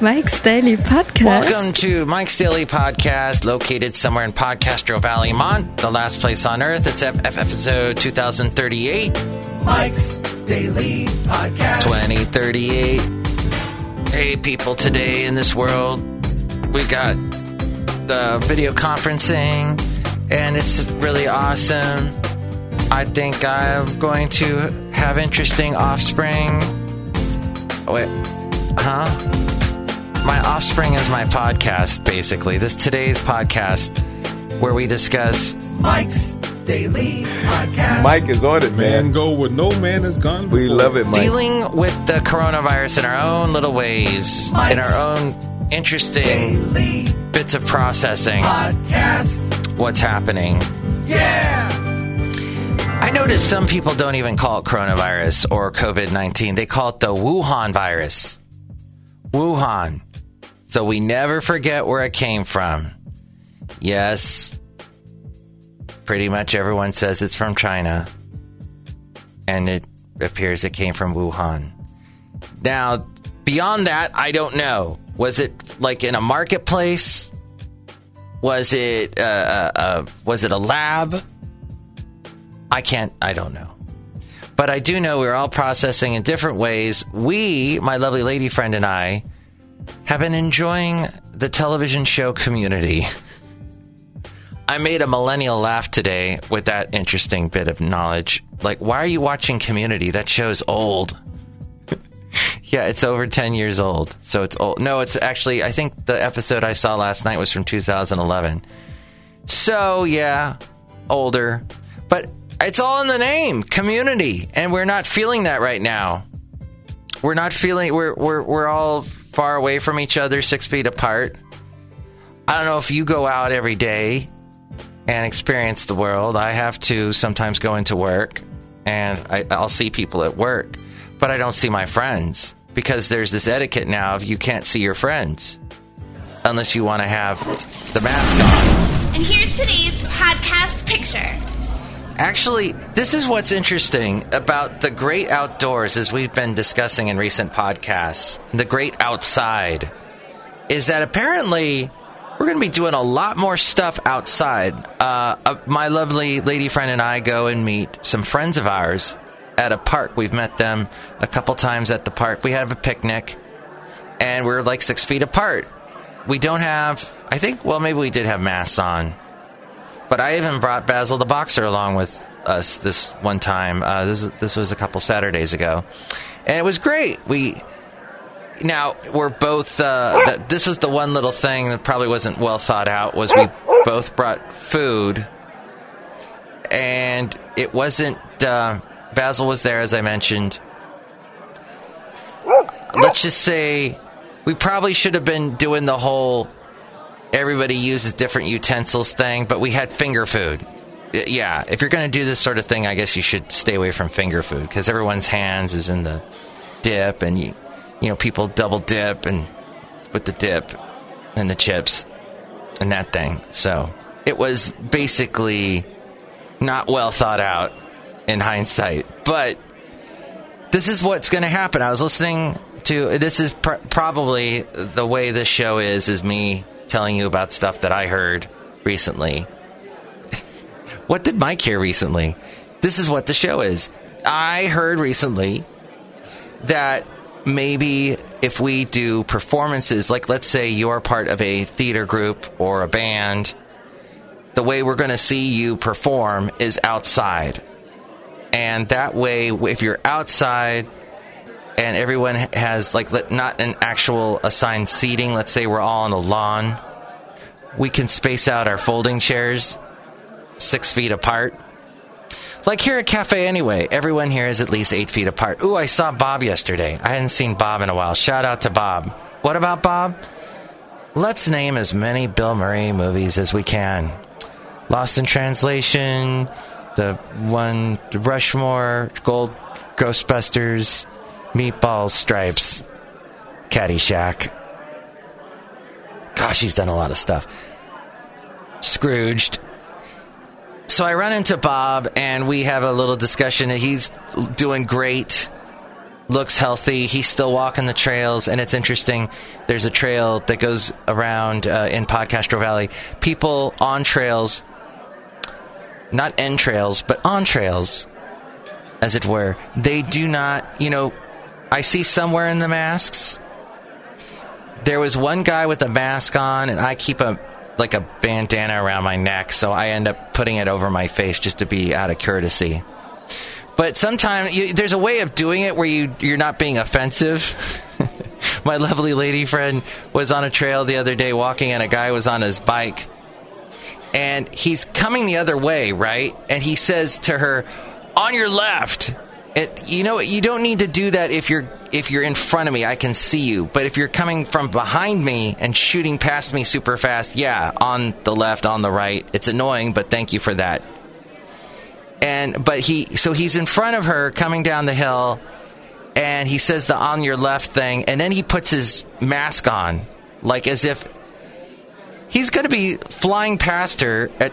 Mike's Daily Podcast. Welcome to Mike's Daily Podcast, located somewhere in Podcastro Valley, Mont, the last place on earth. It's F- F- episode 2038, Mike's Daily Podcast. 2038. Hey, people, today in this world, we got the video conferencing, and it's really awesome. I think I'm going to have interesting offspring. Oh, wait, huh? My offspring is my podcast, basically. This today's podcast where we discuss Mike's Daily Podcast. Mike is on it, Man man. go where no man has gone before. We love it, Mike. dealing with the coronavirus in our own little ways, in our own interesting Daily bits of processing Podcast. what's happening. Yeah. I noticed some people don't even call it coronavirus or COVID 19. They call it the Wuhan virus. Wuhan. So we never forget where it came from. Yes, pretty much everyone says it's from China. And it appears it came from Wuhan. Now, beyond that, I don't know. Was it like in a marketplace? Was it uh, uh, uh, was it a lab? I can't, I don't know. But I do know we're all processing in different ways. We, my lovely lady friend and I, have been enjoying the television show community. I made a millennial laugh today with that interesting bit of knowledge. Like, why are you watching community? That show's old. yeah, it's over 10 years old. So it's old. No, it's actually, I think the episode I saw last night was from 2011. So, yeah, older. But it's all in the name, community, and we're not feeling that right now. We're not feeling we're we're we're all far away from each other, 6 feet apart. I don't know if you go out every day and experience the world. I have to sometimes go into work and I, I'll see people at work, but I don't see my friends because there's this etiquette now of you can't see your friends unless you want to have the mask on. And here's today's podcast picture. Actually, this is what's interesting about the great outdoors, as we've been discussing in recent podcasts, the great outside, is that apparently we're going to be doing a lot more stuff outside. Uh, uh, my lovely lady friend and I go and meet some friends of ours at a park. We've met them a couple times at the park. We have a picnic, and we're like six feet apart. We don't have, I think, well, maybe we did have masks on. But I even brought Basil the boxer along with us this one time. Uh, this this was a couple Saturdays ago, and it was great. We now we're both. Uh, th- this was the one little thing that probably wasn't well thought out. Was we both brought food, and it wasn't. Uh, Basil was there, as I mentioned. Let's just say we probably should have been doing the whole everybody uses different utensils thing, but we had finger food. Yeah, if you're going to do this sort of thing, I guess you should stay away from finger food because everyone's hands is in the dip, and you, you know, people double dip and with the dip and the chips and that thing. So it was basically not well thought out in hindsight, but this is what's going to happen. I was listening to this is pr- probably the way this show is is me telling you about stuff that I heard recently. what did Mike hear recently? This is what the show is. I heard recently that maybe if we do performances, like let's say you're part of a theater group or a band, the way we're going to see you perform is outside. And that way, if you're outside and everyone has like not an actual assigned seating, let's say we're all on a lawn, we can space out our folding chairs six feet apart. Like here at Cafe Anyway, everyone here is at least eight feet apart. Ooh, I saw Bob yesterday. I hadn't seen Bob in a while. Shout out to Bob. What about Bob? Let's name as many Bill Murray movies as we can. Lost in Translation, the one Rushmore, Gold Ghostbusters, Meatballs, Stripes, Caddyshack. Gosh, he's done a lot of stuff. Scrooged. So I run into Bob and we have a little discussion. He's doing great. looks healthy. He's still walking the trails, and it's interesting. There's a trail that goes around uh, in Podcastro Valley. People on trails, not end trails, but on trails, as it were. They do not, you know, I see somewhere in the masks. There was one guy with a mask on, and I keep a like a bandana around my neck, so I end up putting it over my face just to be out of courtesy. But sometimes you, there's a way of doing it where you you're not being offensive. my lovely lady friend was on a trail the other day walking, and a guy was on his bike, and he's coming the other way, right? And he says to her, "On your left." It, you know, you don't need to do that if you're if you're in front of me. I can see you, but if you're coming from behind me and shooting past me super fast, yeah, on the left, on the right, it's annoying. But thank you for that. And but he, so he's in front of her coming down the hill, and he says the "on your left" thing, and then he puts his mask on, like as if he's going to be flying past her at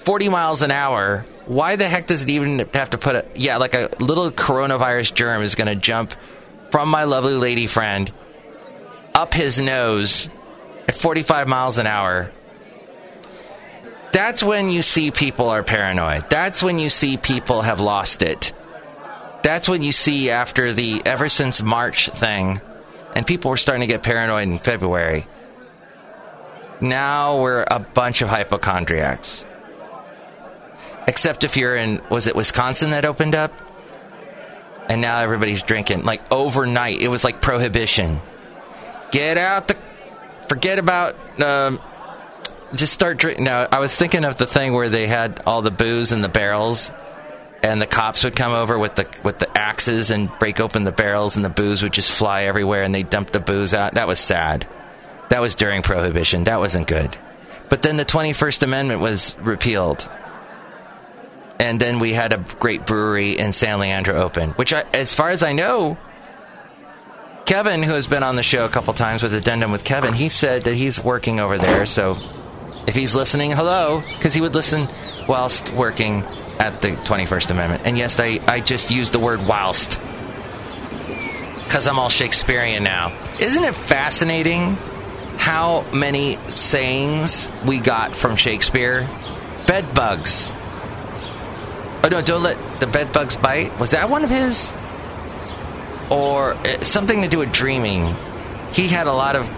40 miles an hour. Why the heck does it even have to put a yeah, like a little coronavirus germ is going to jump from my lovely lady friend up his nose at 45 miles an hour? That's when you see people are paranoid. That's when you see people have lost it. That's when you see after the ever since March thing, and people were starting to get paranoid in February. Now we're a bunch of hypochondriacs. Except if you're in, was it Wisconsin that opened up? And now everybody's drinking. Like overnight, it was like prohibition. Get out the, forget about, um, just start drinking. No, I was thinking of the thing where they had all the booze in the barrels, and the cops would come over with the with the axes and break open the barrels, and the booze would just fly everywhere, and they dump the booze out. That was sad. That was during Prohibition. That wasn't good. But then the Twenty First Amendment was repealed, and then we had a great brewery in San Leandro open, which, I, as far as I know, Kevin, who has been on the show a couple times with Addendum with Kevin, he said that he's working over there. So if he's listening, hello, because he would listen whilst working at the 21st Amendment. And yes, I, I just used the word whilst because I'm all Shakespearean now. Isn't it fascinating how many sayings we got from Shakespeare? Bed bugs. Oh no! Don't let the bed bugs bite. Was that one of his? Or uh, something to do with dreaming? He had a lot of,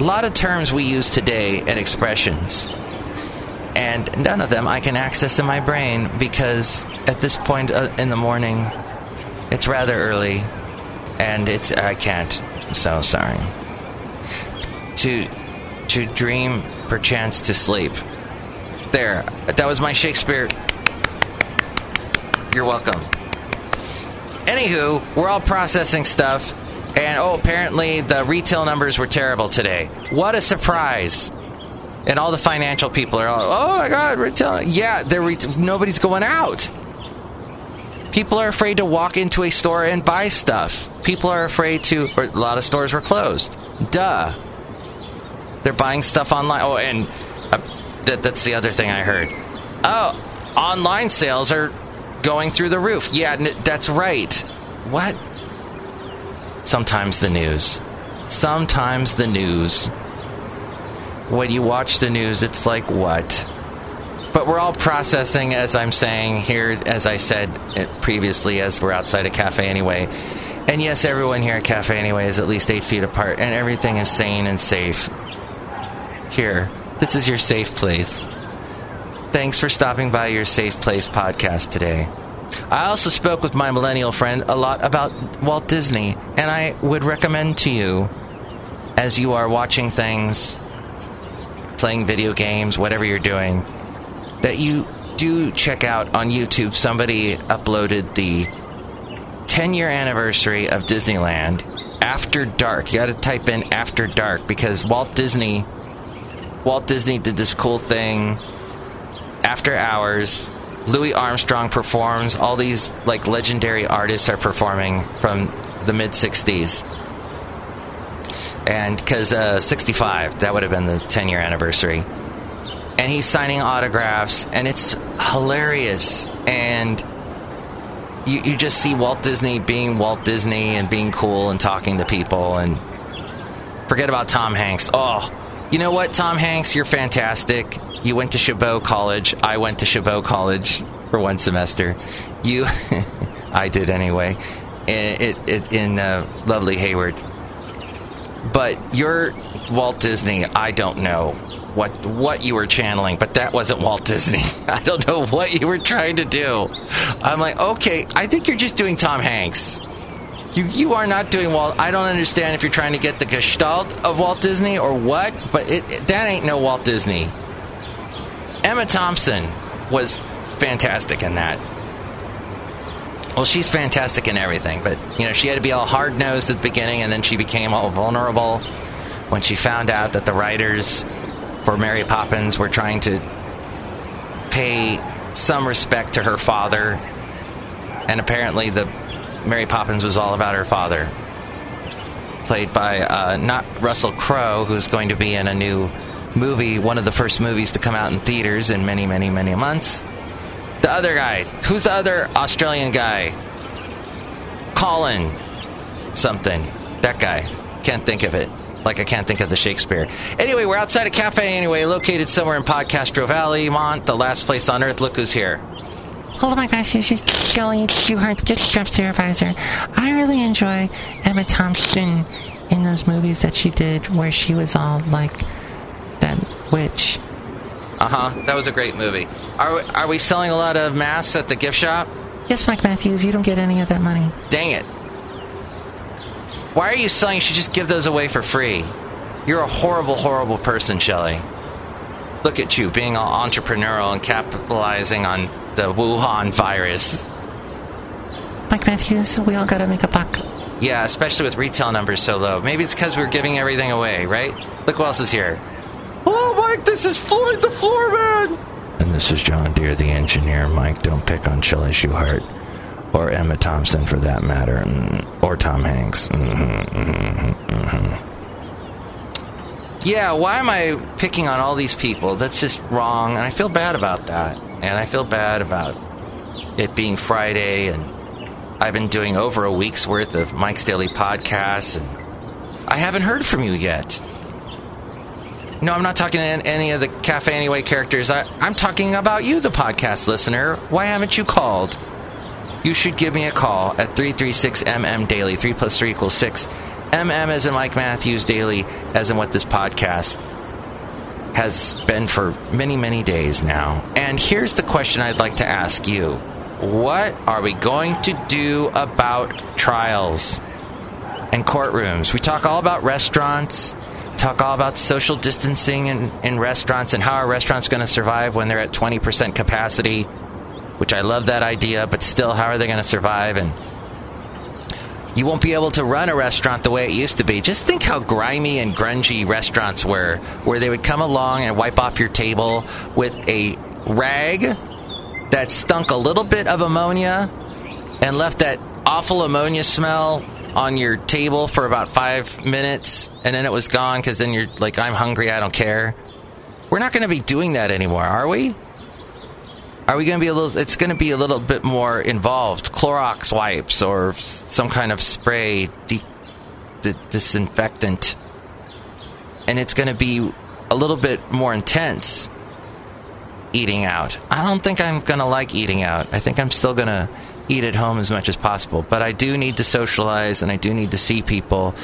a lot of terms we use today and expressions, and none of them I can access in my brain because at this point uh, in the morning, it's rather early, and it's I can't. I'm so sorry. To, to dream, perchance to sleep. There, that was my Shakespeare. You're welcome. Anywho, we're all processing stuff, and oh, apparently the retail numbers were terrible today. What a surprise! And all the financial people are all, oh my god, retail. Yeah, they're re- nobody's going out. People are afraid to walk into a store and buy stuff. People are afraid to, a lot of stores were closed. Duh. They're buying stuff online. Oh, and uh, that, that's the other thing I heard. Oh, online sales are going through the roof. Yeah, n- that's right. What? Sometimes the news. Sometimes the news. When you watch the news, it's like, what? But we're all processing, as I'm saying here, as I said eh, previously, as we're outside a cafe anyway. And yes, everyone here at Cafe Anyway is at least eight feet apart, and everything is sane and safe. Here, this is your safe place. Thanks for stopping by your Safe Place podcast today. I also spoke with my millennial friend a lot about Walt Disney, and I would recommend to you, as you are watching things, playing video games, whatever you're doing, that you do check out on YouTube. Somebody uploaded the 10 year anniversary of Disneyland after dark. You got to type in after dark because Walt Disney Walt Disney did this cool thing after hours. Louis Armstrong performs. All these like legendary artists are performing from the mid 60s. And because uh, 65, that would have been the 10 year anniversary. And he's signing autographs, and it's hilarious. And you, you just see Walt Disney being Walt Disney and being cool and talking to people and forget about Tom Hanks. Oh, you know what, Tom Hanks, you're fantastic. You went to Chabot College. I went to Chabot College for one semester. You, I did anyway, in, in uh, lovely Hayward. But you're Walt Disney. I don't know what what you were channeling, but that wasn't Walt Disney. I don't know what you were trying to do. I'm like, okay, I think you're just doing Tom Hanks. You you are not doing Walt. I don't understand if you're trying to get the gestalt of Walt Disney or what, but it, it, that ain't no Walt Disney. Emma Thompson was fantastic in that. Well, she's fantastic in everything, but you know she had to be all hard nosed at the beginning, and then she became all vulnerable when she found out that the writers for Mary Poppins were trying to pay some respect to her father, and apparently the Mary Poppins was all about her father, played by uh, not Russell Crowe, who's going to be in a new movie, one of the first movies to come out in theaters in many, many, many months. The other guy, who's the other Australian guy? Colin something. That guy. Can't think of it. Like I can't think of the Shakespeare. Anyway, we're outside a cafe anyway, located somewhere in Podcastro Valley, Mont, the last place on earth. Look who's here. Hello, my guys. This is Kelly Shoehart, Gift Shop Supervisor. I really enjoy Emma Thompson in those movies that she did where she was all like witch. Uh huh. That was a great movie. Are we, are we selling a lot of masks at the gift shop? Yes, Mike Matthews, you don't get any of that money. Dang it. Why are you selling? You should just give those away for free. You're a horrible, horrible person, Chely. Look at you being all entrepreneurial and capitalizing on the Wuhan virus. Mike Matthews, we all gotta make a buck. Yeah, especially with retail numbers so low. Maybe it's because we're giving everything away, right? Look who else is here. This is Floyd the Floorman! And this is John Deer, the engineer. Mike, don't pick on Chely Shoehart. Or Emma Thompson, for that matter. Mm, Or Tom Hanks. Mm-hmm, mm-hmm, mm-hmm. Yeah, why am I picking on all these people? That's just wrong, and I feel bad about that. And I feel bad about it being Friday, and I've been doing over a week's worth of Mike's Daily Podcasts, and I haven't heard from you yet. No, I'm not talking to any of the Cafe Anyway characters. I, I'm talking about you, the podcast listener. Why haven't you called? You should give me a call at 336 MM Daily. 3 plus 3 equals 6. MM as in Mike Matthews Daily, as in what this podcast has been for many, many days now. And here's the question I'd like to ask you What are we going to do about trials and courtrooms? We talk all about restaurants, talk all about social distancing in, in restaurants and how are restaurants going to survive when they're at 20% capacity, which I love that idea, but still, how are they going to survive? And you won't be able to run a restaurant the way it used to be. Just think how grimy and grungy restaurants were, where they would come along and wipe off your table with a rag that stunk a little bit of ammonia and left that awful ammonia smell on your table for about five minutes, and then it was gone because then you're like, I'm hungry, I don't care. We're not going to be doing that anymore, are we? Are we going to be a little? It's going to be a little bit more involved. Clorox wipes or some kind of spray, de- de- disinfectant, and it's going to be a little bit more intense. Eating out. I don't think I'm going to like eating out. I think I'm still going to eat at home as much as possible. But I do need to socialize and I do need to see people.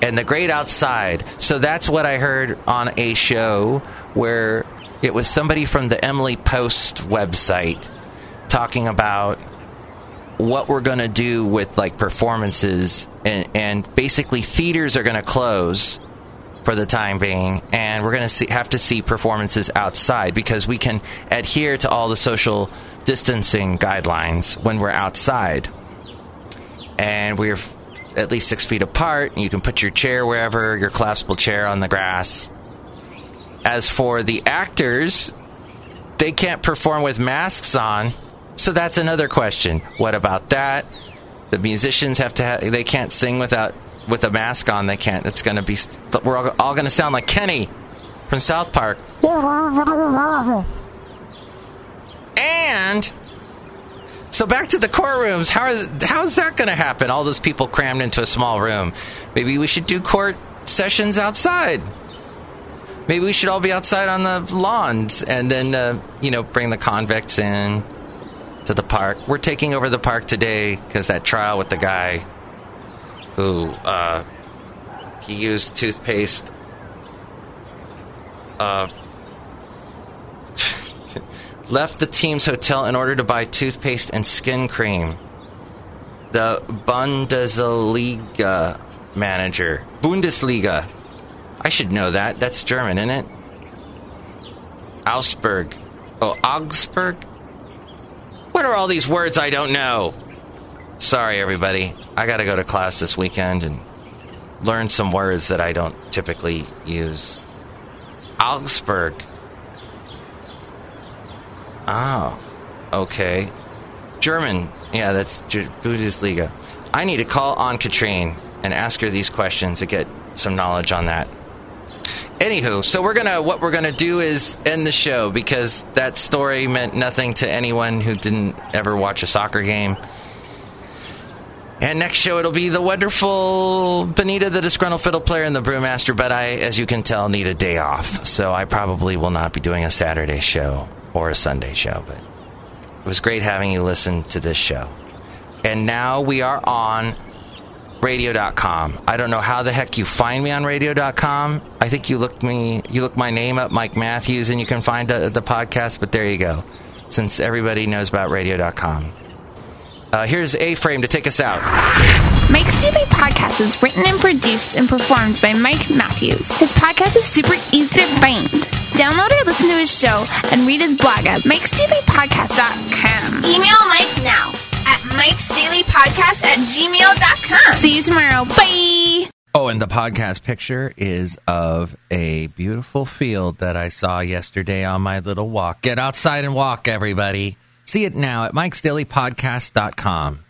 And the great outside. So that's what I heard on a show where it was somebody from the Emily Post website talking about what we're going to do with like performances and, and basically theaters are going to close for the time being and we're going to have to see performances outside because we can adhere to all the social distancing guidelines when we're outside and we're at least six feet apart you can put your chair wherever your collapsible chair on the grass as for the actors, they can't perform with masks on. So that's another question. What about that? The musicians have to have, they can't sing without with a mask on. They can't. It's going to be we're all, all going to sound like Kenny from South Park. And So back to the courtrooms. How are, how's that going to happen? All those people crammed into a small room. Maybe we should do court sessions outside. Maybe we should all be outside on the lawns and then, uh, you know, bring the convicts in to the park. We're taking over the park today because that trial with the guy who uh, he used toothpaste. Uh, left the team's hotel in order to buy toothpaste and skin cream. The Bundesliga manager. Bundesliga. I should know that. That's German, isn't it? Augsburg. Oh, Augsburg? What are all these words I don't know? Sorry, everybody. I gotta go to class this weekend and learn some words that I don't typically use. Augsburg. Oh, okay. German. Yeah, that's Bundesliga. I need to call on Katrine and ask her these questions to get some knowledge on that. Anywho, so we're gonna what we're gonna do is end the show because that story meant nothing to anyone who didn't ever watch a soccer game. And next show it'll be the wonderful Benita, the disgruntled fiddle player, and the brewmaster. But I, as you can tell, need a day off, so I probably will not be doing a Saturday show or a Sunday show. But it was great having you listen to this show. And now we are on radio.com. I don't know how the heck you find me on radio.com. I think you look me you look my name up Mike Matthews and you can find the, the podcast, but there you go. Since everybody knows about radio.com. Uh, here's A Frame to take us out. Mike's Daily Podcast is written and produced and performed by Mike Matthews. His podcast is super easy to find. Download or listen to his show and read his blog at mikesdailypodcast.com. Email Mike now at mikesdailypodcast at gmail.com. See you tomorrow. Bye. Oh, and the podcast picture is of a beautiful field that I saw yesterday on my little walk. Get outside and walk, everybody. See it now at mikesdailypodcast.com.